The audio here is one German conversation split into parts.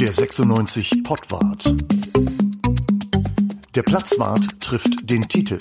Der 96 Pottwart. Der Platzwart trifft den Titel.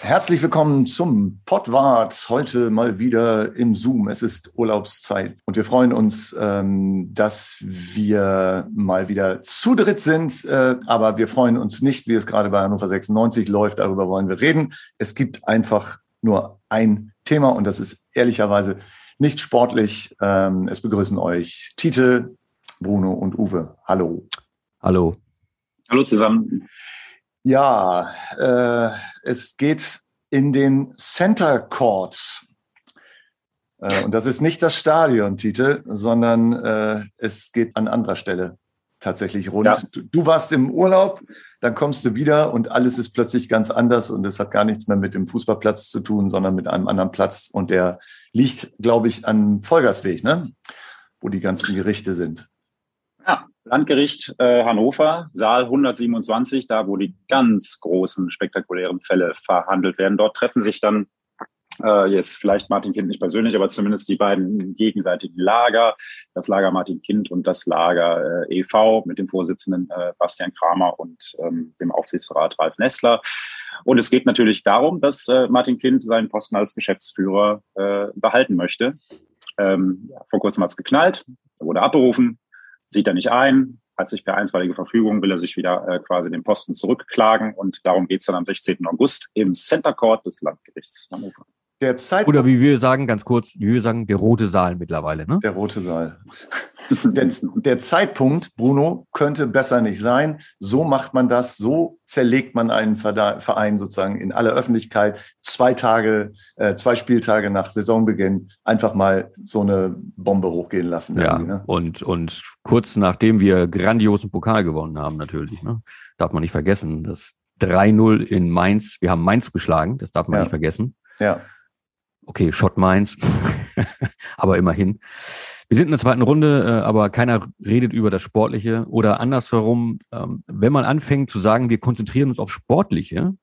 Herzlich willkommen zum Pottwart. Heute mal wieder im Zoom. Es ist Urlaubszeit und wir freuen uns, ähm, dass wir mal wieder zu dritt sind. Äh, aber wir freuen uns nicht, wie es gerade bei Hannover 96 läuft. Darüber wollen wir reden. Es gibt einfach nur ein Thema und das ist ehrlicherweise nicht sportlich. Ähm, es begrüßen euch Tite, Bruno und Uwe. Hallo. Hallo. Hallo zusammen. Ja, äh, es geht in den Center Court. Äh, und das ist nicht das Stadion, Tite, sondern äh, es geht an anderer Stelle tatsächlich rund. Ja. Du, du, warst im Urlaub, dann kommst du wieder und alles ist plötzlich ganz anders und es hat gar nichts mehr mit dem Fußballplatz zu tun, sondern mit einem anderen Platz. Und der liegt, glaube ich, an Vollgasweg, ne? wo die ganzen Gerichte sind. Ja, Landgericht äh, Hannover, Saal 127, da wo die ganz großen, spektakulären Fälle verhandelt werden. Dort treffen sich dann äh, jetzt vielleicht Martin Kind nicht persönlich, aber zumindest die beiden gegenseitigen Lager, das Lager Martin Kind und das Lager äh, EV mit dem Vorsitzenden äh, Bastian Kramer und ähm, dem Aufsichtsrat Ralf Nessler. Und es geht natürlich darum, dass äh, Martin Kind seinen Posten als Geschäftsführer äh, behalten möchte. Ähm, vor kurzem hat es geknallt, wurde abberufen, sieht er nicht ein, hat sich per einstweilige Verfügung, will er sich wieder äh, quasi den Posten zurückklagen und darum geht es dann am 16. August im Center Court des Landgerichts Hannover. Der Zeitpunkt, Oder wie wir sagen, ganz kurz, wie wir sagen, der rote Saal mittlerweile, ne? Der rote Saal. der, der, Zeitpunkt, Bruno, könnte besser nicht sein. So macht man das, so zerlegt man einen Verein sozusagen in aller Öffentlichkeit. Zwei Tage, äh, zwei Spieltage nach Saisonbeginn einfach mal so eine Bombe hochgehen lassen. Ja, ne? und, und kurz nachdem wir grandiosen Pokal gewonnen haben, natürlich, ne? Darf man nicht vergessen, das 3-0 in Mainz. Wir haben Mainz geschlagen, das darf man ja. nicht vergessen. Ja. Okay, Shot Mainz, aber immerhin. Wir sind in der zweiten Runde, äh, aber keiner redet über das Sportliche oder andersherum. Ähm, wenn man anfängt zu sagen, wir konzentrieren uns auf Sportliche,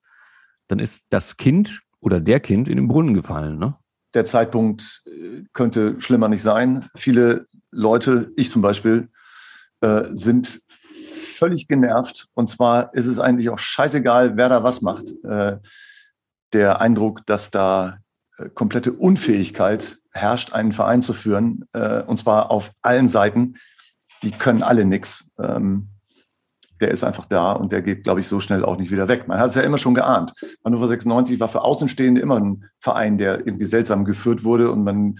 dann ist das Kind oder der Kind in den Brunnen gefallen. Ne? Der Zeitpunkt äh, könnte schlimmer nicht sein. Viele Leute, ich zum Beispiel, äh, sind völlig genervt. Und zwar ist es eigentlich auch scheißegal, wer da was macht. Der Eindruck, dass da komplette Unfähigkeit herrscht, einen Verein zu führen, äh, und zwar auf allen Seiten. Die können alle nichts. Ähm, der ist einfach da und der geht, glaube ich, so schnell auch nicht wieder weg. Man hat es ja immer schon geahnt. Hannover 96 war für Außenstehende immer ein Verein, der irgendwie seltsam geführt wurde und man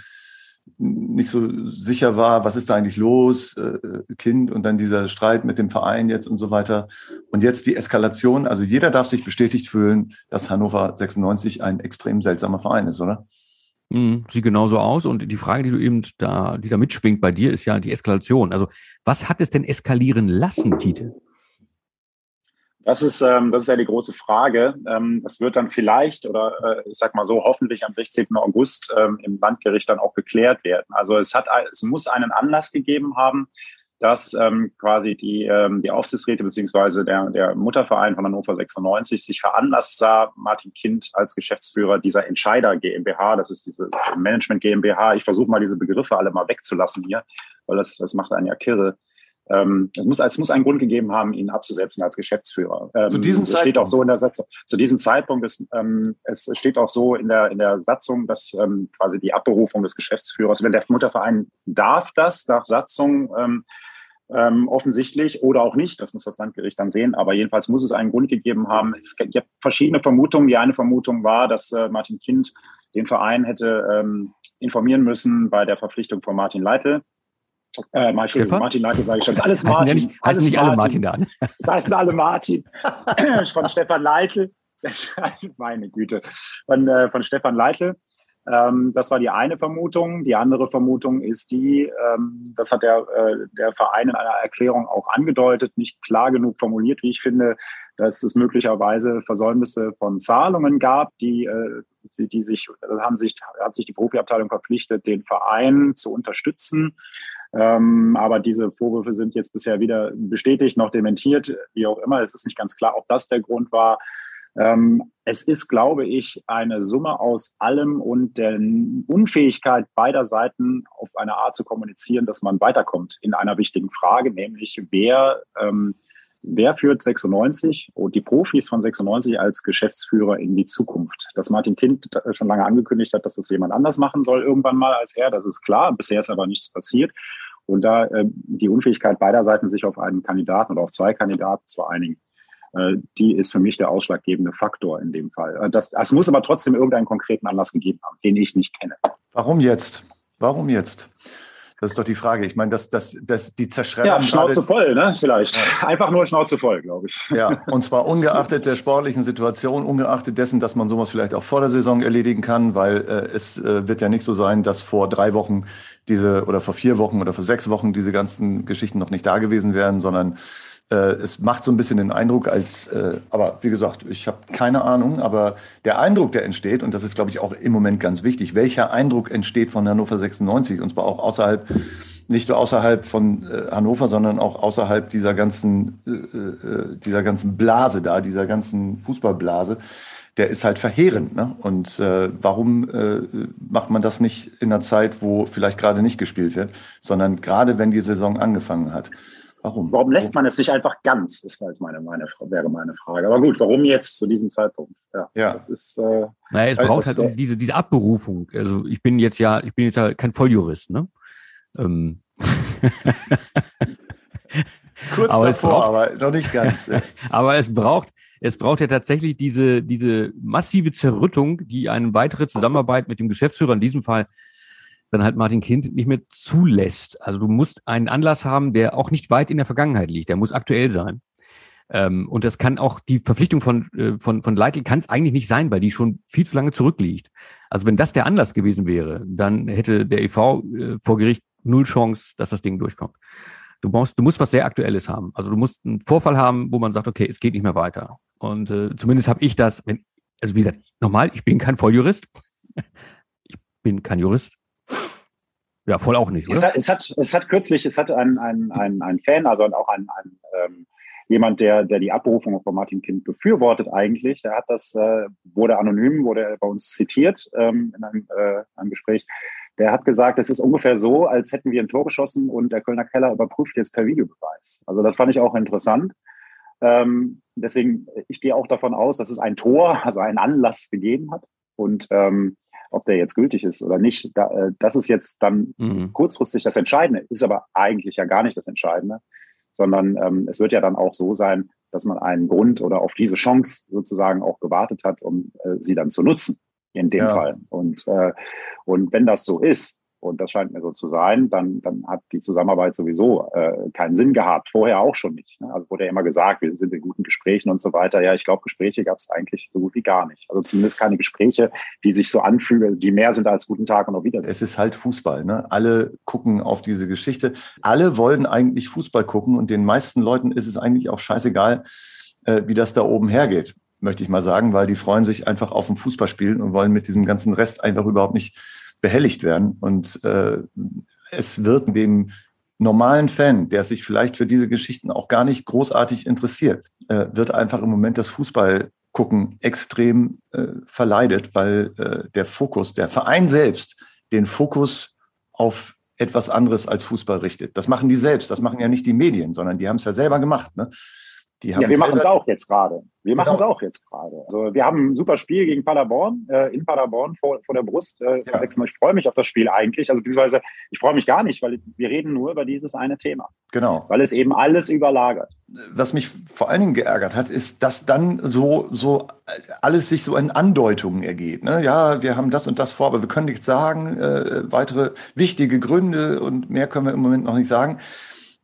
nicht so sicher war, was ist da eigentlich los, äh, Kind und dann dieser Streit mit dem Verein jetzt und so weiter. Und jetzt die Eskalation. Also jeder darf sich bestätigt fühlen, dass Hannover 96 ein extrem seltsamer Verein ist, oder? Mhm, sieht genauso aus. Und die Frage, die du eben da, die da mitschwingt bei dir, ist ja die Eskalation. Also was hat es denn eskalieren lassen, Tite? Das ist, ähm, das ist ja die große Frage. Ähm, das wird dann vielleicht oder äh, ich sag mal so hoffentlich am 16. August ähm, im Landgericht dann auch geklärt werden. Also es hat, es muss einen Anlass gegeben haben, dass ähm, quasi die, ähm, die Aufsichtsräte beziehungsweise der, der Mutterverein von Hannover 96 sich veranlasst sah, Martin Kind als Geschäftsführer dieser Entscheider GmbH, das ist diese Management GmbH. Ich versuche mal diese Begriffe alle mal wegzulassen hier, weil das, das macht einen ja kirre ähm, es, muss, es muss einen Grund gegeben haben, ihn abzusetzen als Geschäftsführer. Ähm, zu diesem Zeitpunkt? steht auch so in der Satzung. Zu diesem Zeitpunkt ist, ähm, es steht auch so in der in der Satzung, dass ähm, quasi die Abberufung des Geschäftsführers, wenn der Mutterverein darf das nach Satzung ähm, ähm, offensichtlich oder auch nicht, das muss das Landgericht dann sehen, aber jedenfalls muss es einen Grund gegeben haben. Es gibt verschiedene Vermutungen. Die eine Vermutung war, dass äh, Martin Kind den Verein hätte ähm, informieren müssen bei der Verpflichtung von Martin Leite äh, Martin, Martin Leitl sage ich schon. Das ist alles Martin. Heißen, nicht, alles nicht alle Martin da. Das heißen alle Martin. von Stefan Leitl. Meine Güte. Von, äh, von Stefan Leitl. Ähm, das war die eine Vermutung. Die andere Vermutung ist die, ähm, das hat der, äh, der Verein in einer Erklärung auch angedeutet, nicht klar genug formuliert, wie ich finde, dass es möglicherweise Versäumnisse von Zahlungen gab, die, äh, die, die sich, haben sich, hat sich die Profiabteilung verpflichtet, den Verein zu unterstützen. Ähm, aber diese Vorwürfe sind jetzt bisher wieder bestätigt, noch dementiert, wie auch immer. Es ist nicht ganz klar, ob das der Grund war. Ähm, es ist, glaube ich, eine Summe aus allem und der Unfähigkeit beider Seiten auf eine Art zu kommunizieren, dass man weiterkommt in einer wichtigen Frage, nämlich wer, ähm, wer führt 96 und die Profis von 96 als Geschäftsführer in die Zukunft. Dass Martin Kind schon lange angekündigt hat, dass das jemand anders machen soll irgendwann mal als er, das ist klar. Bisher ist aber nichts passiert. Und da äh, die Unfähigkeit beider Seiten, sich auf einen Kandidaten oder auf zwei Kandidaten zu einigen, äh, die ist für mich der ausschlaggebende Faktor in dem Fall. Äh, das, es muss aber trotzdem irgendeinen konkreten Anlass gegeben haben, den ich nicht kenne. Warum jetzt? Warum jetzt? Das ist doch die Frage. Ich meine, dass das, das, die Zerschreddern. Ja, Schnauze voll, ne? Vielleicht. Einfach nur Schnauze voll, glaube ich. Ja, und zwar ungeachtet der sportlichen Situation, ungeachtet dessen, dass man sowas vielleicht auch vor der Saison erledigen kann, weil äh, es äh, wird ja nicht so sein, dass vor drei Wochen diese oder vor vier Wochen oder vor sechs Wochen diese ganzen Geschichten noch nicht da gewesen wären, sondern es macht so ein bisschen den Eindruck, als, äh, aber wie gesagt, ich habe keine Ahnung, aber der Eindruck, der entsteht, und das ist, glaube ich, auch im Moment ganz wichtig, welcher Eindruck entsteht von Hannover 96, und zwar auch außerhalb, nicht nur außerhalb von äh, Hannover, sondern auch außerhalb dieser ganzen, äh, äh, dieser ganzen Blase da, dieser ganzen Fußballblase, der ist halt verheerend. Ne? Und äh, warum äh, macht man das nicht in einer Zeit, wo vielleicht gerade nicht gespielt wird, sondern gerade wenn die Saison angefangen hat? Warum? Warum lässt man es nicht einfach ganz, ist halt meine, meine, wäre meine Frage. Aber gut, warum jetzt zu diesem Zeitpunkt? Ja. ja. Das ist, äh, naja, es braucht halt äh, diese, diese Abberufung. Also ich bin jetzt ja, ich bin jetzt ja kein Volljurist, ne? Ähm. Kurz aber davor, braucht, aber noch nicht ganz. aber es braucht, es braucht ja tatsächlich diese, diese massive Zerrüttung, die eine weitere Zusammenarbeit mit dem Geschäftsführer, in diesem Fall dann halt Martin Kind nicht mehr zulässt. Also du musst einen Anlass haben, der auch nicht weit in der Vergangenheit liegt. Der muss aktuell sein. Ähm, und das kann auch die Verpflichtung von, äh, von, von Leitl kann es eigentlich nicht sein, weil die schon viel zu lange zurückliegt. Also wenn das der Anlass gewesen wäre, dann hätte der EV äh, vor Gericht null Chance, dass das Ding durchkommt. Du brauchst, du musst was sehr Aktuelles haben. Also du musst einen Vorfall haben, wo man sagt, okay, es geht nicht mehr weiter. Und äh, zumindest habe ich das, wenn, also wie gesagt, nochmal, ich bin kein Volljurist. ich bin kein Jurist. Ja, voll auch nicht, oder? Es hat, es hat, es hat kürzlich, es hat ein, ein, ein, ein Fan, also auch ein, ein ähm, jemand, der, der die Abberufung von Martin Kind befürwortet eigentlich, der hat das, äh, wurde anonym, wurde bei uns zitiert ähm, in einem, äh, einem Gespräch. Der hat gesagt, es ist ungefähr so, als hätten wir ein Tor geschossen und der Kölner Keller überprüft jetzt per Videobeweis. Also das fand ich auch interessant. Ähm, deswegen, ich gehe auch davon aus, dass es ein Tor, also einen Anlass gegeben hat. Und ähm, ob der jetzt gültig ist oder nicht, da, äh, das ist jetzt dann mhm. kurzfristig das Entscheidende, ist aber eigentlich ja gar nicht das Entscheidende, sondern ähm, es wird ja dann auch so sein, dass man einen Grund oder auf diese Chance sozusagen auch gewartet hat, um äh, sie dann zu nutzen, in dem ja. Fall. Und, äh, und wenn das so ist, und das scheint mir so zu sein, dann, dann hat die Zusammenarbeit sowieso äh, keinen Sinn gehabt. Vorher auch schon nicht. Ne? Also wurde ja immer gesagt, wir sind in guten Gesprächen und so weiter. Ja, ich glaube, Gespräche gab es eigentlich so gut wie gar nicht. Also zumindest keine Gespräche, die sich so anfühlen, die mehr sind als guten Tag und auch wieder. Es ist halt Fußball. Ne? Alle gucken auf diese Geschichte. Alle wollen eigentlich Fußball gucken und den meisten Leuten ist es eigentlich auch scheißegal, äh, wie das da oben hergeht möchte ich mal sagen, weil die freuen sich einfach auf ein Fußballspielen und wollen mit diesem ganzen Rest einfach überhaupt nicht behelligt werden. Und äh, es wird dem normalen Fan, der sich vielleicht für diese Geschichten auch gar nicht großartig interessiert, äh, wird einfach im Moment das Fußball gucken extrem äh, verleidet, weil äh, der Fokus, der Verein selbst, den Fokus auf etwas anderes als Fußball richtet. Das machen die selbst, das machen ja nicht die Medien, sondern die haben es ja selber gemacht. Ne? Ja, wir machen es auch jetzt gerade. Wir genau. machen es auch jetzt gerade. Also wir haben ein super Spiel gegen Paderborn, äh, in Paderborn vor, vor der Brust. Äh, ja. Ich freue mich auf das Spiel eigentlich. Also beziehungsweise ich freue mich gar nicht, weil wir reden nur über dieses eine Thema. Genau. Weil es eben alles überlagert. Was mich vor allen Dingen geärgert hat, ist, dass dann so, so alles sich so in Andeutungen ergeht. Ne? Ja, wir haben das und das vor, aber wir können nichts sagen. Äh, weitere wichtige Gründe und mehr können wir im Moment noch nicht sagen.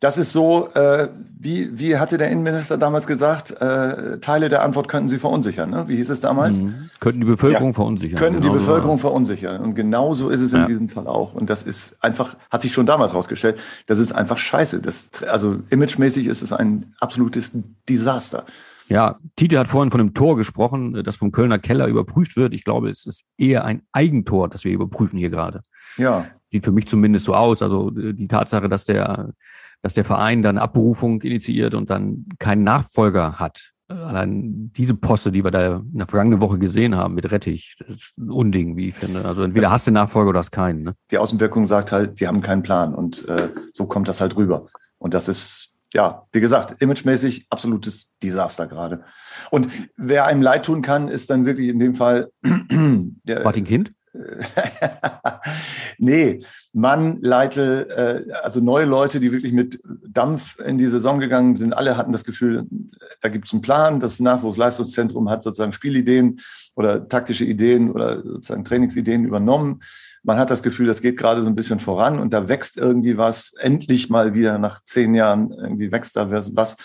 Das ist so, äh, wie, wie hatte der Innenminister damals gesagt, äh, Teile der Antwort könnten sie verunsichern. Ne? Wie hieß es damals? Mhm. Könnten die Bevölkerung ja. verunsichern. Könnten genau die Bevölkerung so verunsichern. Und genau so ist es ja. in diesem Fall auch. Und das ist einfach, hat sich schon damals herausgestellt, das ist einfach scheiße. Das, also imagemäßig ist es ein absolutes Desaster. Ja, Tite hat vorhin von einem Tor gesprochen, das vom Kölner Keller überprüft wird. Ich glaube, es ist eher ein Eigentor, das wir überprüfen hier gerade. Ja. Sieht für mich zumindest so aus. Also die Tatsache, dass der dass der Verein dann Abberufung initiiert und dann keinen Nachfolger hat, allein diese Poste, die wir da in der vergangenen Woche gesehen haben mit Rettich, das ist ein Unding, wie ich finde. Also entweder hast du Nachfolger oder hast keinen. Ne? Die Außenwirkung sagt halt, die haben keinen Plan und äh, so kommt das halt rüber. Und das ist, ja, wie gesagt, imagemäßig absolutes Desaster gerade. Und wer einem leid tun kann, ist dann wirklich in dem Fall der, Martin Kind? nee, Mann, Leite, äh, also neue Leute, die wirklich mit Dampf in die Saison gegangen sind, alle hatten das Gefühl, da gibt es einen Plan. Das Nachwuchsleistungszentrum hat sozusagen Spielideen oder taktische Ideen oder sozusagen Trainingsideen übernommen. Man hat das Gefühl, das geht gerade so ein bisschen voran und da wächst irgendwie was. Endlich mal wieder nach zehn Jahren irgendwie wächst da was.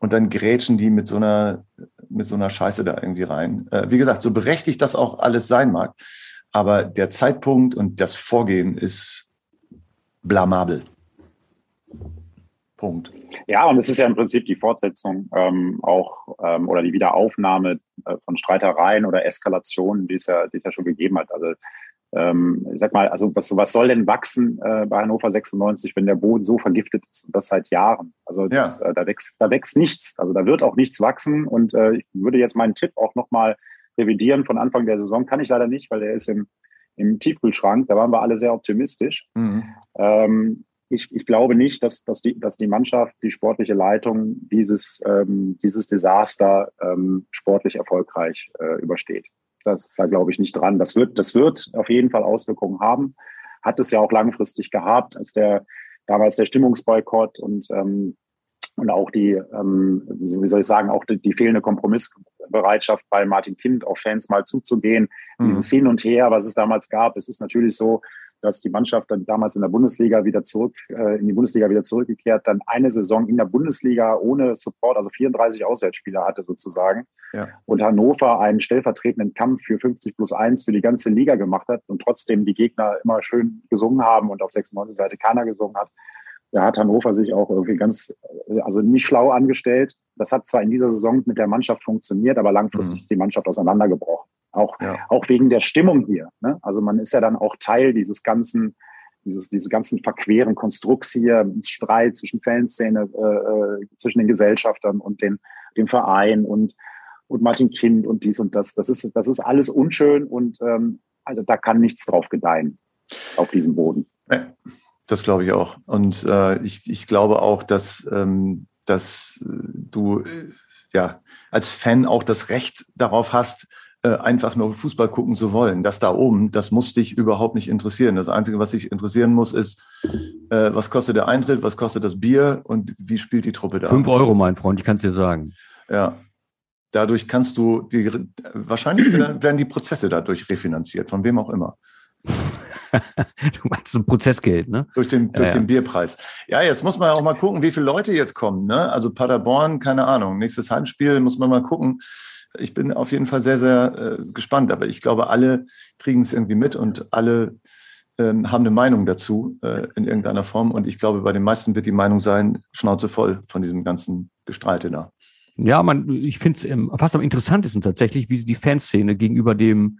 Und dann grätschen die mit so einer, mit so einer Scheiße da irgendwie rein. Äh, wie gesagt, so berechtigt das auch alles sein mag. Aber der Zeitpunkt und das Vorgehen ist blamabel. Punkt. Ja, und es ist ja im Prinzip die Fortsetzung ähm, auch ähm, oder die Wiederaufnahme äh, von Streitereien oder Eskalationen, die es ja, die es ja schon gegeben hat. Also ähm, ich sag mal, also was, was soll denn wachsen äh, bei Hannover 96, wenn der Boden so vergiftet ist und das seit Jahren? Also das, ja. äh, da wächst, da wächst nichts. Also da wird auch nichts wachsen. Und äh, ich würde jetzt meinen Tipp auch nochmal revidieren von Anfang der Saison kann ich leider nicht, weil der ist im, im Tiefkühlschrank. Da waren wir alle sehr optimistisch. Mhm. Ähm, ich, ich glaube nicht, dass, dass, die, dass die Mannschaft, die sportliche Leitung dieses, ähm, dieses Desaster ähm, sportlich erfolgreich äh, übersteht. Das, da glaube ich nicht dran. Das wird, das wird auf jeden Fall Auswirkungen haben. Hat es ja auch langfristig gehabt, als der damals der Stimmungsboykott und ähm, und auch die, ähm, wie soll ich sagen, auch die, die, fehlende Kompromissbereitschaft bei Martin Kind auf Fans mal zuzugehen. Mhm. Dieses Hin und Her, was es damals gab, es ist natürlich so, dass die Mannschaft dann damals in der Bundesliga wieder zurück, äh, in die Bundesliga wieder zurückgekehrt, dann eine Saison in der Bundesliga ohne Support, also 34 Auswärtsspieler hatte sozusagen. Ja. Und Hannover einen stellvertretenden Kampf für 50 plus 1 für die ganze Liga gemacht hat und trotzdem die Gegner immer schön gesungen haben und auf 96 Seite keiner gesungen hat da hat Hannover sich auch irgendwie ganz, also nicht schlau angestellt. Das hat zwar in dieser Saison mit der Mannschaft funktioniert, aber langfristig mhm. ist die Mannschaft auseinandergebrochen. Auch, ja. auch wegen der Stimmung hier. Ne? Also man ist ja dann auch Teil dieses ganzen, dieses, diese ganzen verqueren Konstrukts hier, Streit zwischen Fanszene, äh, äh, zwischen den Gesellschaftern und den, dem Verein und, und Martin Kind und dies und das. Das ist, das ist alles unschön und ähm, also da kann nichts drauf gedeihen auf diesem Boden. Ja. Das glaube ich auch. Und äh, ich, ich glaube auch, dass, ähm, dass du äh, ja als Fan auch das Recht darauf hast, äh, einfach nur Fußball gucken zu wollen. Das da oben, das muss dich überhaupt nicht interessieren. Das Einzige, was dich interessieren muss, ist, äh, was kostet der Eintritt, was kostet das Bier und wie spielt die Truppe da? Fünf Euro, mein Freund, ich kann es dir sagen. Ja. Dadurch kannst du die, wahrscheinlich werden die Prozesse dadurch refinanziert, von wem auch immer. du meinst so ein Prozessgeld, ne? Durch den, durch ja, den Bierpreis. Ja, jetzt muss man auch mal gucken, wie viele Leute jetzt kommen. Ne? Also Paderborn, keine Ahnung. Nächstes Heimspiel muss man mal gucken. Ich bin auf jeden Fall sehr, sehr äh, gespannt. Aber ich glaube, alle kriegen es irgendwie mit und alle ähm, haben eine Meinung dazu äh, in irgendeiner Form. Und ich glaube, bei den meisten wird die Meinung sein, Schnauze voll von diesem ganzen Gestreite da. Ja, man, ich finde es ähm, fast am interessantesten tatsächlich, wie sie die Fanszene gegenüber dem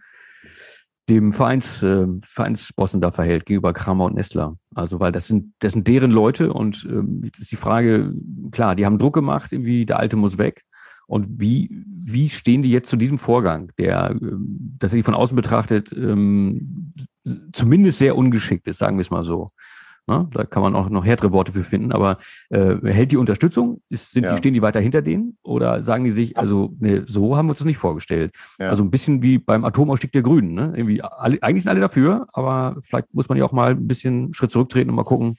dem Vereins, äh, Vereinsbossen da verhält gegenüber Kramer und Nestler. Also, weil das sind, das sind deren Leute und ähm, jetzt ist die Frage, klar, die haben Druck gemacht, irgendwie der Alte muss weg. Und wie, wie stehen die jetzt zu diesem Vorgang, der, ähm, dass sie von außen betrachtet, ähm, zumindest sehr ungeschickt ist, sagen wir es mal so. Ne? Da kann man auch noch härtere Worte für finden. Aber äh, hält die Unterstützung? Ist, sind ja. die, stehen die weiter hinter denen? Oder sagen die sich, also ne, so haben wir uns das nicht vorgestellt? Ja. Also ein bisschen wie beim Atomausstieg der Grünen. Ne? Irgendwie alle, eigentlich sind alle dafür, aber vielleicht muss man ja auch mal ein bisschen Schritt zurücktreten und mal gucken,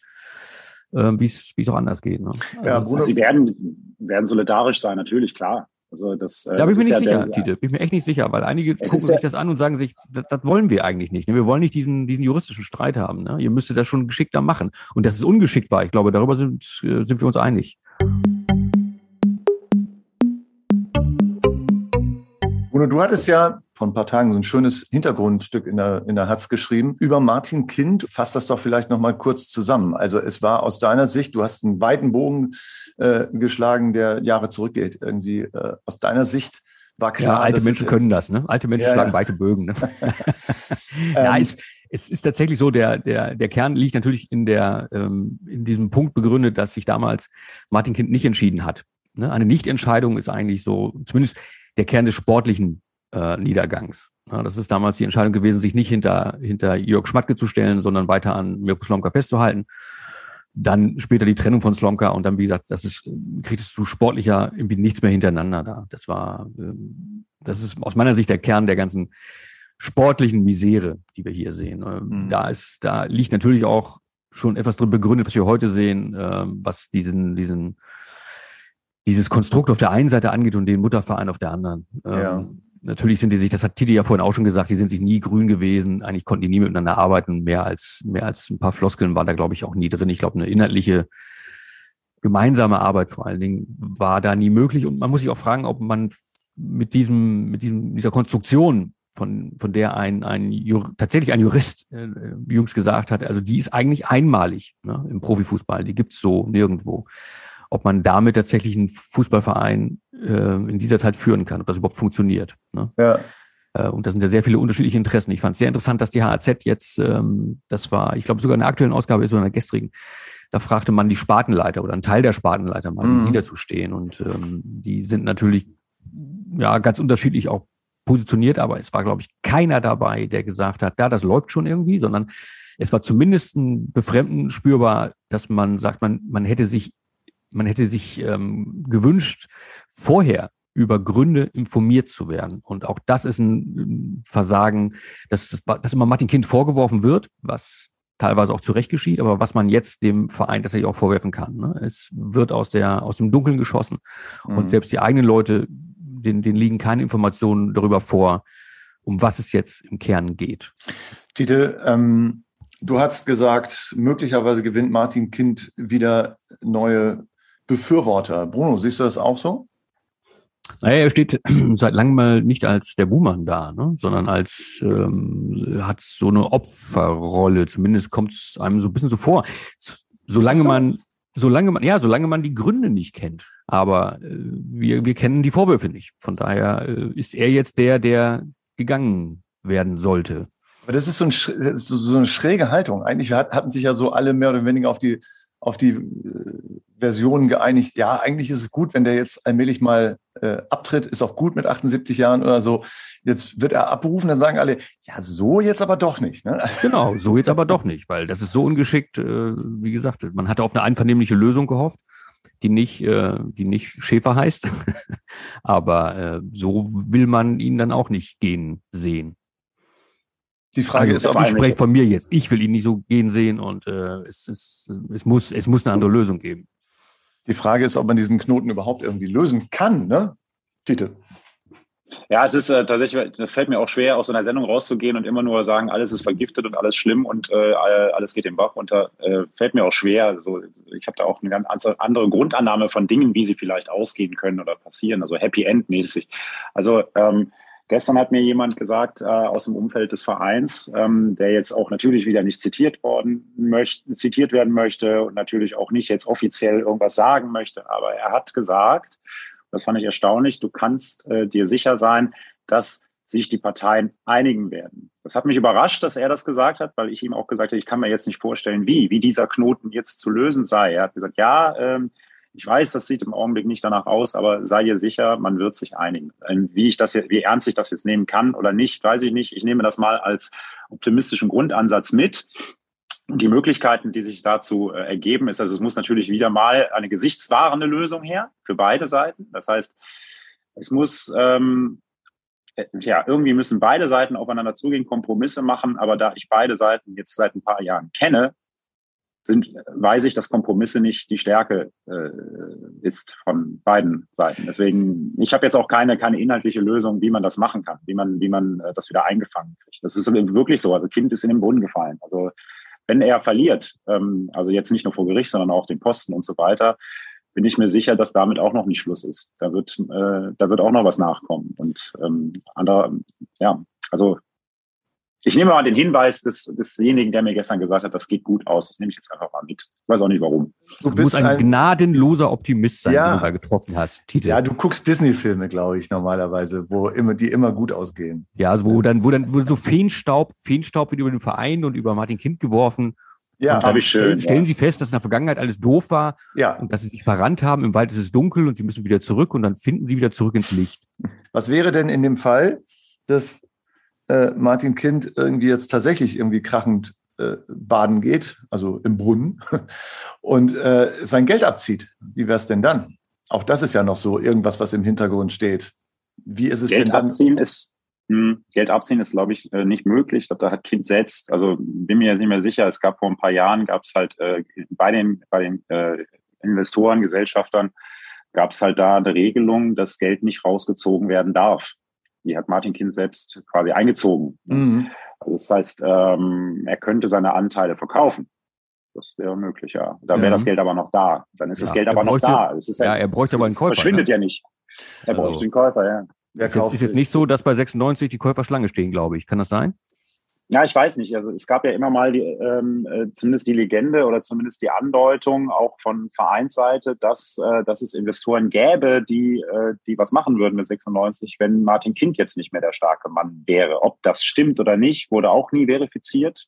äh, wie es auch anders geht. Ne? Ja, also, sie werden, werden solidarisch sein, natürlich, klar. Also das, äh, da bin ich mir nicht ja sicher, der, Tite. Bin ich mir echt nicht sicher, weil einige gucken sich das an und sagen sich, das, das, wollen wir eigentlich nicht. Ne? Wir wollen nicht diesen, diesen juristischen Streit haben. Ne? Ihr müsstet das schon geschickter machen. Und dass es ungeschickt war, ich glaube, darüber sind, äh, sind wir uns einig. Bruno, du hattest ja vor ein paar Tagen so ein schönes Hintergrundstück in der, in der Hatz geschrieben über Martin Kind. Fass das doch vielleicht noch mal kurz zusammen. Also es war aus deiner Sicht, du hast einen weiten Bogen äh, geschlagen, der Jahre zurückgeht. Irgendwie äh, aus deiner Sicht war klar. Ja, alte Menschen können das, ne? Alte Menschen ja, schlagen ja. weite Bögen. Ne? ja, ähm, es, es ist tatsächlich so, der, der, der Kern liegt natürlich in der, ähm, in diesem Punkt begründet, dass sich damals Martin Kind nicht entschieden hat Ne? Eine Nichtentscheidung ist eigentlich so, zumindest der Kern des sportlichen äh, Niedergangs. Ja, das ist damals die Entscheidung gewesen, sich nicht hinter, hinter Jörg Schmatke zu stellen, sondern weiter an Mirko Slomka festzuhalten. Dann später die Trennung von Slomka und dann, wie gesagt, das ist, kriegst du sportlicher irgendwie nichts mehr hintereinander da. Das war, ähm, das ist aus meiner Sicht der Kern der ganzen sportlichen Misere, die wir hier sehen. Ähm, mhm. Da ist, da liegt natürlich auch schon etwas drin begründet, was wir heute sehen, ähm, was diesen, diesen, dieses Konstrukt auf der einen Seite angeht und den Mutterverein auf der anderen. Ja. Ähm, natürlich sind die sich, das hat Titi ja vorhin auch schon gesagt, die sind sich nie grün gewesen. Eigentlich konnten die nie miteinander arbeiten. Mehr als, mehr als ein paar Floskeln waren da, glaube ich, auch nie drin. Ich glaube, eine inhaltliche gemeinsame Arbeit vor allen Dingen war da nie möglich. Und man muss sich auch fragen, ob man mit diesem, mit diesem, dieser Konstruktion von, von der ein, ein Jur, tatsächlich ein Jurist äh, jüngst gesagt hat, also die ist eigentlich einmalig ne, im Profifußball, die gibt's so nirgendwo. Ob man damit tatsächlich einen Fußballverein äh, in dieser Zeit führen kann, ob das überhaupt funktioniert. Ne? Ja. Äh, und da sind ja sehr viele unterschiedliche Interessen. Ich fand es sehr interessant, dass die HAZ jetzt, ähm, das war, ich glaube sogar in der aktuellen Ausgabe ist oder in der gestrigen, da fragte man die Spartenleiter oder einen Teil der Spartenleiter mal, wie mhm. sie dazu stehen. Und ähm, die sind natürlich ja ganz unterschiedlich auch positioniert, aber es war, glaube ich, keiner dabei, der gesagt hat, da, das läuft schon irgendwie, sondern es war zumindest ein Befremden spürbar, dass man sagt, man, man hätte sich, man hätte sich ähm, gewünscht, vorher über Gründe informiert zu werden. Und auch das ist ein Versagen, dass, dass immer Martin Kind vorgeworfen wird, was teilweise auch zurecht geschieht, aber was man jetzt dem Verein tatsächlich auch vorwerfen kann. Ne? Es wird aus der aus dem Dunkeln geschossen mhm. und selbst die eigenen Leute den, den liegen keine Informationen darüber vor, um was es jetzt im Kern geht. Tite, ähm, du hast gesagt, möglicherweise gewinnt Martin Kind wieder neue Befürworter. Bruno, siehst du das auch so? Naja, er steht seit langem mal nicht als der Buhmann da, ne? sondern als ähm, hat so eine Opferrolle. Zumindest kommt es einem so ein bisschen so vor. Solange so? man Solange man, ja, solange man die Gründe nicht kennt. Aber äh, wir, wir kennen die Vorwürfe nicht. Von daher äh, ist er jetzt der, der gegangen werden sollte. Aber das ist so, ein, das ist so eine schräge Haltung. Eigentlich hatten sich ja so alle mehr oder weniger auf die, auf die äh, Versionen geeinigt, ja, eigentlich ist es gut, wenn der jetzt allmählich mal äh, abtritt, ist auch gut mit 78 Jahren oder so. Jetzt wird er abberufen, dann sagen alle, ja, so jetzt aber doch nicht. Ne? Genau, so jetzt aber doch nicht, weil das ist so ungeschickt, äh, wie gesagt, man hatte auf eine einvernehmliche Lösung gehofft, die nicht, äh, die nicht Schäfer heißt, aber äh, so will man ihn dann auch nicht gehen sehen. Die Frage also, ist, ob ich spreche von mir jetzt. Ich will ihn nicht so gehen sehen und äh, es, es, es, muss, es muss eine andere Lösung geben. Die Frage ist, ob man diesen Knoten überhaupt irgendwie lösen kann, ne? Tite. Ja, es ist äh, tatsächlich, das fällt mir auch schwer, aus so einer Sendung rauszugehen und immer nur sagen, alles ist vergiftet und alles schlimm und äh, alles geht im Bach runter. Äh, fällt mir auch schwer. Also ich habe da auch eine ganz andere Grundannahme von Dingen, wie sie vielleicht ausgehen können oder passieren, also Happy End mäßig. Also ähm, Gestern hat mir jemand gesagt äh, aus dem Umfeld des Vereins, ähm, der jetzt auch natürlich wieder nicht zitiert worden möchte, zitiert werden möchte und natürlich auch nicht jetzt offiziell irgendwas sagen möchte, aber er hat gesagt, das fand ich erstaunlich, du kannst äh, dir sicher sein, dass sich die Parteien einigen werden. Das hat mich überrascht, dass er das gesagt hat, weil ich ihm auch gesagt habe, ich kann mir jetzt nicht vorstellen, wie, wie dieser Knoten jetzt zu lösen sei. Er hat gesagt, ja, ähm, ich weiß, das sieht im Augenblick nicht danach aus, aber sei dir sicher, man wird sich einigen. Wie ich das, wie ernst ich das jetzt nehmen kann oder nicht, weiß ich nicht. Ich nehme das mal als optimistischen Grundansatz mit. Und die Möglichkeiten, die sich dazu äh, ergeben, ist, also es muss natürlich wieder mal eine gesichtswahrende Lösung her für beide Seiten. Das heißt, es muss ähm, äh, ja, irgendwie müssen beide Seiten aufeinander zugehen, Kompromisse machen. Aber da ich beide Seiten jetzt seit ein paar Jahren kenne, sind, weiß ich, dass Kompromisse nicht die Stärke äh, ist von beiden Seiten. Deswegen, ich habe jetzt auch keine, keine inhaltliche Lösung, wie man das machen kann, wie man, wie man äh, das wieder eingefangen kriegt. Das ist wirklich so. Also Kind ist in den Brunnen gefallen. Also wenn er verliert, ähm, also jetzt nicht nur vor Gericht, sondern auch den Posten und so weiter, bin ich mir sicher, dass damit auch noch nicht Schluss ist. Da wird, äh, da wird auch noch was nachkommen. Und ähm, andere, ja, also ich nehme mal den Hinweis des, desjenigen, der mir gestern gesagt hat, das geht gut aus. Das nehme ich jetzt einfach mal mit. Ich weiß auch nicht warum. Du, du musst ein, ein, gnadenloser Optimist sein, ja, den du da getroffen hast. Titel. Ja, du guckst Disney-Filme, glaube ich, normalerweise, wo immer, die immer gut ausgehen. Ja, also wo dann, wo dann wo so Feenstaub, Feenstaub wird über den Verein und über Martin Kind geworfen Ja, habe ich schön. Stellen, stellen ja. Sie fest, dass in der Vergangenheit alles doof war ja. und dass Sie sich verrannt haben. Im Wald ist es dunkel und Sie müssen wieder zurück und dann finden Sie wieder zurück ins Licht. Was wäre denn in dem Fall, dass äh, Martin Kind irgendwie jetzt tatsächlich irgendwie krachend äh, baden geht, also im Brunnen, und äh, sein Geld abzieht? Wie wäre es denn dann? Auch das ist ja noch so irgendwas, was im Hintergrund steht. Wie ist es Geld denn dann? Abziehen ist hm, Geld abziehen ist, glaube ich, äh, nicht möglich. Ich glaube, da hat Kind selbst, also bin mir jetzt nicht mehr sicher, es gab vor ein paar Jahren, gab es halt äh, bei den, bei den äh, Investoren, Gesellschaftern, gab es halt da eine Regelung, dass Geld nicht rausgezogen werden darf. Die hat Martin Kind selbst quasi eingezogen. Mhm. Also das heißt, ähm, er könnte seine Anteile verkaufen. Das wäre möglich, ja. Da wäre ja. das Geld aber noch da. Dann ist ja, das Geld aber bräuchte, noch da. Es ist ja, er bräuchte aber einen Käufer. verschwindet ne? ja nicht. Er also, bräuchte einen Käufer, ja. Wer ist, jetzt, ist jetzt nicht so, dass bei 96 die Käufer Schlange stehen, glaube ich. Kann das sein? Ja, ich weiß nicht. Also es gab ja immer mal die, ähm, äh, zumindest die Legende oder zumindest die Andeutung auch von Vereinsseite, dass, äh, dass es Investoren gäbe, die, äh, die was machen würden mit 96, wenn Martin Kind jetzt nicht mehr der starke Mann wäre. Ob das stimmt oder nicht, wurde auch nie verifiziert.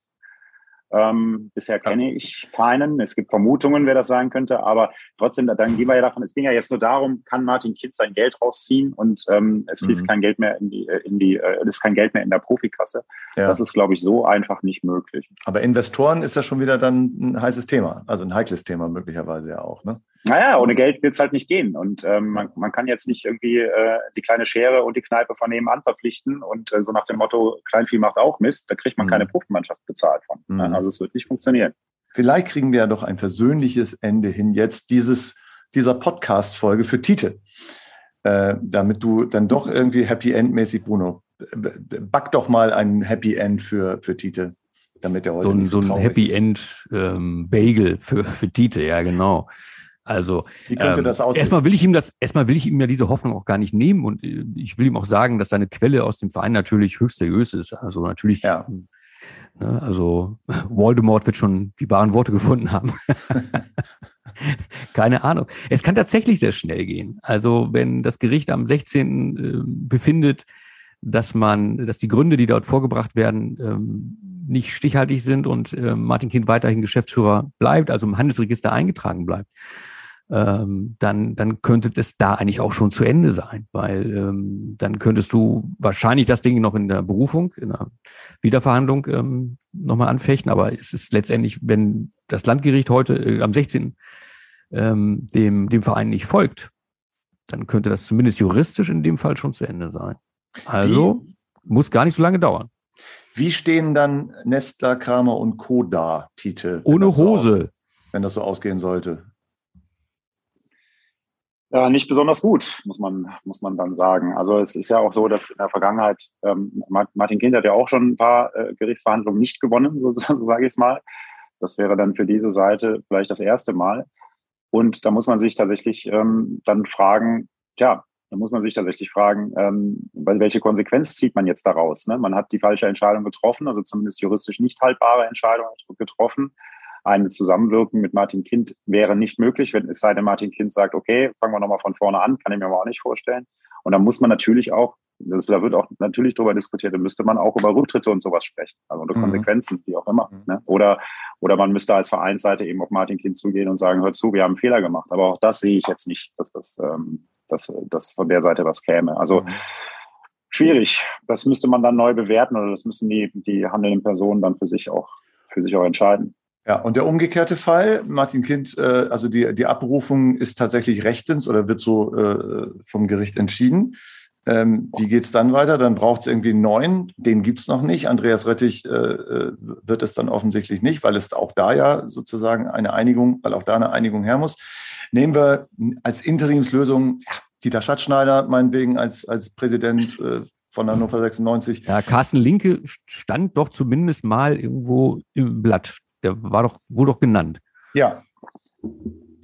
Ähm, bisher kenne ich keinen. Es gibt Vermutungen, wer das sein könnte, aber trotzdem, dann gehen wir ja davon, es ging ja jetzt nur darum, kann Martin Kitt sein Geld rausziehen und ähm, es fließt mhm. kein Geld mehr in die, äh, in die, äh, es ist kein Geld mehr in der Profikasse. Ja. Das ist, glaube ich, so einfach nicht möglich. Aber Investoren ist ja schon wieder dann ein heißes Thema, also ein heikles Thema möglicherweise ja auch, ne? Naja, ohne Geld wird es halt nicht gehen. Und ähm, man, man kann jetzt nicht irgendwie äh, die kleine Schere und die Kneipe von nebenan verpflichten und äh, so nach dem Motto, Kleinvieh macht auch Mist, da kriegt man mhm. keine Profimannschaft bezahlt von. Mhm. Also es wird nicht funktionieren. Vielleicht kriegen wir ja doch ein persönliches Ende hin jetzt dieses, dieser Podcast-Folge für Tite. Äh, damit du dann doch irgendwie Happy End-mäßig, Bruno, back doch mal ein Happy End für, für Tite, damit er heute so ein, so, so ein Happy End ähm, Bagel für, für Tite, ja genau. Also Wie könnte ähm, das aussehen? erstmal will ich ihm das, erstmal will ich ihm ja diese Hoffnung auch gar nicht nehmen und äh, ich will ihm auch sagen, dass seine Quelle aus dem Verein natürlich höchst seriös ist. Also natürlich, ja. ne, also Voldemort wird schon die wahren Worte gefunden haben. Keine Ahnung. Es kann tatsächlich sehr schnell gehen. Also wenn das Gericht am 16. Äh, befindet, dass man, dass die Gründe, die dort vorgebracht werden, ähm, nicht stichhaltig sind und äh, Martin Kind weiterhin Geschäftsführer bleibt, also im Handelsregister eingetragen bleibt, ähm, dann, dann könnte das da eigentlich auch schon zu Ende sein, weil ähm, dann könntest du wahrscheinlich das Ding noch in der Berufung, in der Wiederverhandlung ähm, nochmal anfechten, aber es ist letztendlich, wenn das Landgericht heute äh, am 16. Ähm, dem, dem Verein nicht folgt, dann könnte das zumindest juristisch in dem Fall schon zu Ende sein. Also Wie? muss gar nicht so lange dauern. Wie stehen dann Nestler, Kramer und Co. da, Tite? Ohne Hose. Auch, wenn das so ausgehen sollte. Ja, nicht besonders gut, muss man, muss man dann sagen. Also es ist ja auch so, dass in der Vergangenheit, ähm, Martin Kind hat ja auch schon ein paar äh, Gerichtsverhandlungen nicht gewonnen, so, so sage ich es mal. Das wäre dann für diese Seite vielleicht das erste Mal. Und da muss man sich tatsächlich ähm, dann fragen, tja, da muss man sich tatsächlich fragen, ähm, welche Konsequenz zieht man jetzt daraus? Ne? Man hat die falsche Entscheidung getroffen, also zumindest juristisch nicht haltbare Entscheidung getroffen ein Zusammenwirken mit Martin Kind wäre nicht möglich, wenn es sei denn, Martin Kind sagt, okay, fangen wir nochmal von vorne an, kann ich mir aber auch nicht vorstellen. Und dann muss man natürlich auch, das, da wird auch natürlich darüber diskutiert, dann müsste man auch über Rücktritte und sowas sprechen, also unter mhm. Konsequenzen, wie auch immer. Mhm. Ne? Oder, oder man müsste als Vereinsseite eben auf Martin Kind zugehen und sagen, hör zu, wir haben einen Fehler gemacht. Aber auch das sehe ich jetzt nicht, dass das, ähm, dass, dass von der Seite was käme. Also mhm. schwierig. Das müsste man dann neu bewerten oder das müssen die, die handelnden Personen dann für sich auch, für sich auch entscheiden. Ja, und der umgekehrte Fall, Martin Kind, äh, also die, die Abrufung ist tatsächlich rechtens oder wird so äh, vom Gericht entschieden. Ähm, wie geht's dann weiter? Dann braucht es irgendwie einen neuen, den gibt's noch nicht. Andreas Rettich äh, äh, wird es dann offensichtlich nicht, weil es auch da ja sozusagen eine Einigung, weil auch da eine Einigung her muss. Nehmen wir als Interimslösung ja, Dieter Schatzschneider meinetwegen als, als Präsident äh, von Hannover 96. Ja, Carsten Linke stand doch zumindest mal irgendwo im Blatt. Der war doch, wurde doch genannt. Ja.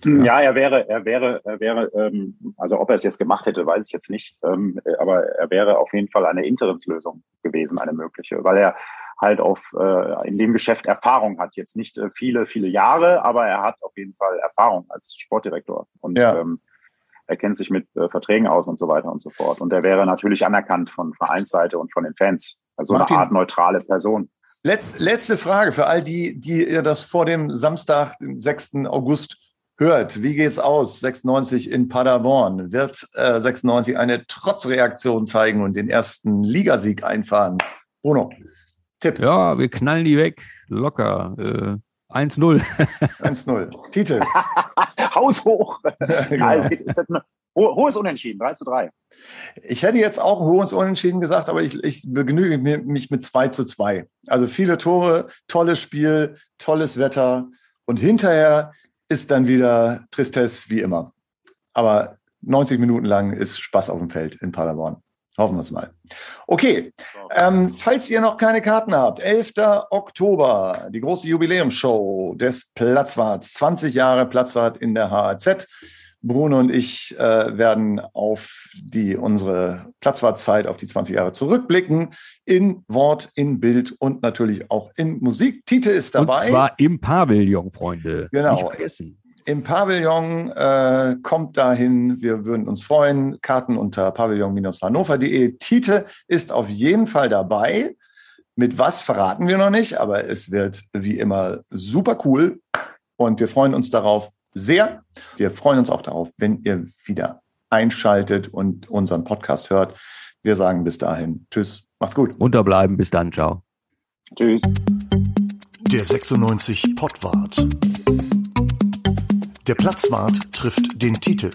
Ja, er wäre, er wäre, er wäre, ähm, also ob er es jetzt gemacht hätte, weiß ich jetzt nicht, ähm, aber er wäre auf jeden Fall eine Interimslösung gewesen, eine mögliche, weil er halt auf äh, in dem Geschäft Erfahrung hat. Jetzt nicht äh, viele, viele Jahre, aber er hat auf jeden Fall Erfahrung als Sportdirektor und ja. ähm, er kennt sich mit äh, Verträgen aus und so weiter und so fort. Und er wäre natürlich anerkannt von Vereinsseite und von den Fans. Also Martin, eine Art neutrale Person. Letz, letzte Frage für all die, die ihr das vor dem Samstag, dem 6. August hört. Wie geht's aus? 96 in Paderborn. Wird äh, 96 eine Trotzreaktion zeigen und den ersten Ligasieg einfahren? Bruno, Tipp. Ja, wir knallen die weg. Locker. Äh, 1-0. 1-0. Titel. Haus hoch. genau. es geht, es hohes Unentschieden, 3 zu 3. Ich hätte jetzt auch ein hohes Unentschieden gesagt, aber ich, ich begnüge mich mit 2 zu 2. Also viele Tore, tolles Spiel, tolles Wetter und hinterher ist dann wieder Tristesse wie immer. Aber 90 Minuten lang ist Spaß auf dem Feld in Paderborn. Hoffen wir es mal. Okay, ähm, falls ihr noch keine Karten habt, 11. Oktober, die große Jubiläumsshow des Platzwarts, 20 Jahre Platzwart in der HAZ. Bruno und ich äh, werden auf die unsere Platzwartzeit, auf die 20 Jahre zurückblicken, in Wort, in Bild und natürlich auch in Musik. Tite ist dabei. Und zwar im Pavillon, Freunde. Genau. Nicht vergessen im Pavillon. Äh, kommt dahin. Wir würden uns freuen. Karten unter pavillon-hannover.de. Tite ist auf jeden Fall dabei. Mit was verraten wir noch nicht, aber es wird wie immer super cool und wir freuen uns darauf sehr. Wir freuen uns auch darauf, wenn ihr wieder einschaltet und unseren Podcast hört. Wir sagen bis dahin Tschüss, macht's gut. Unterbleiben, bis dann, ciao. Tschüss. Der 96 Pottwart. Der Platzwart trifft den Titel.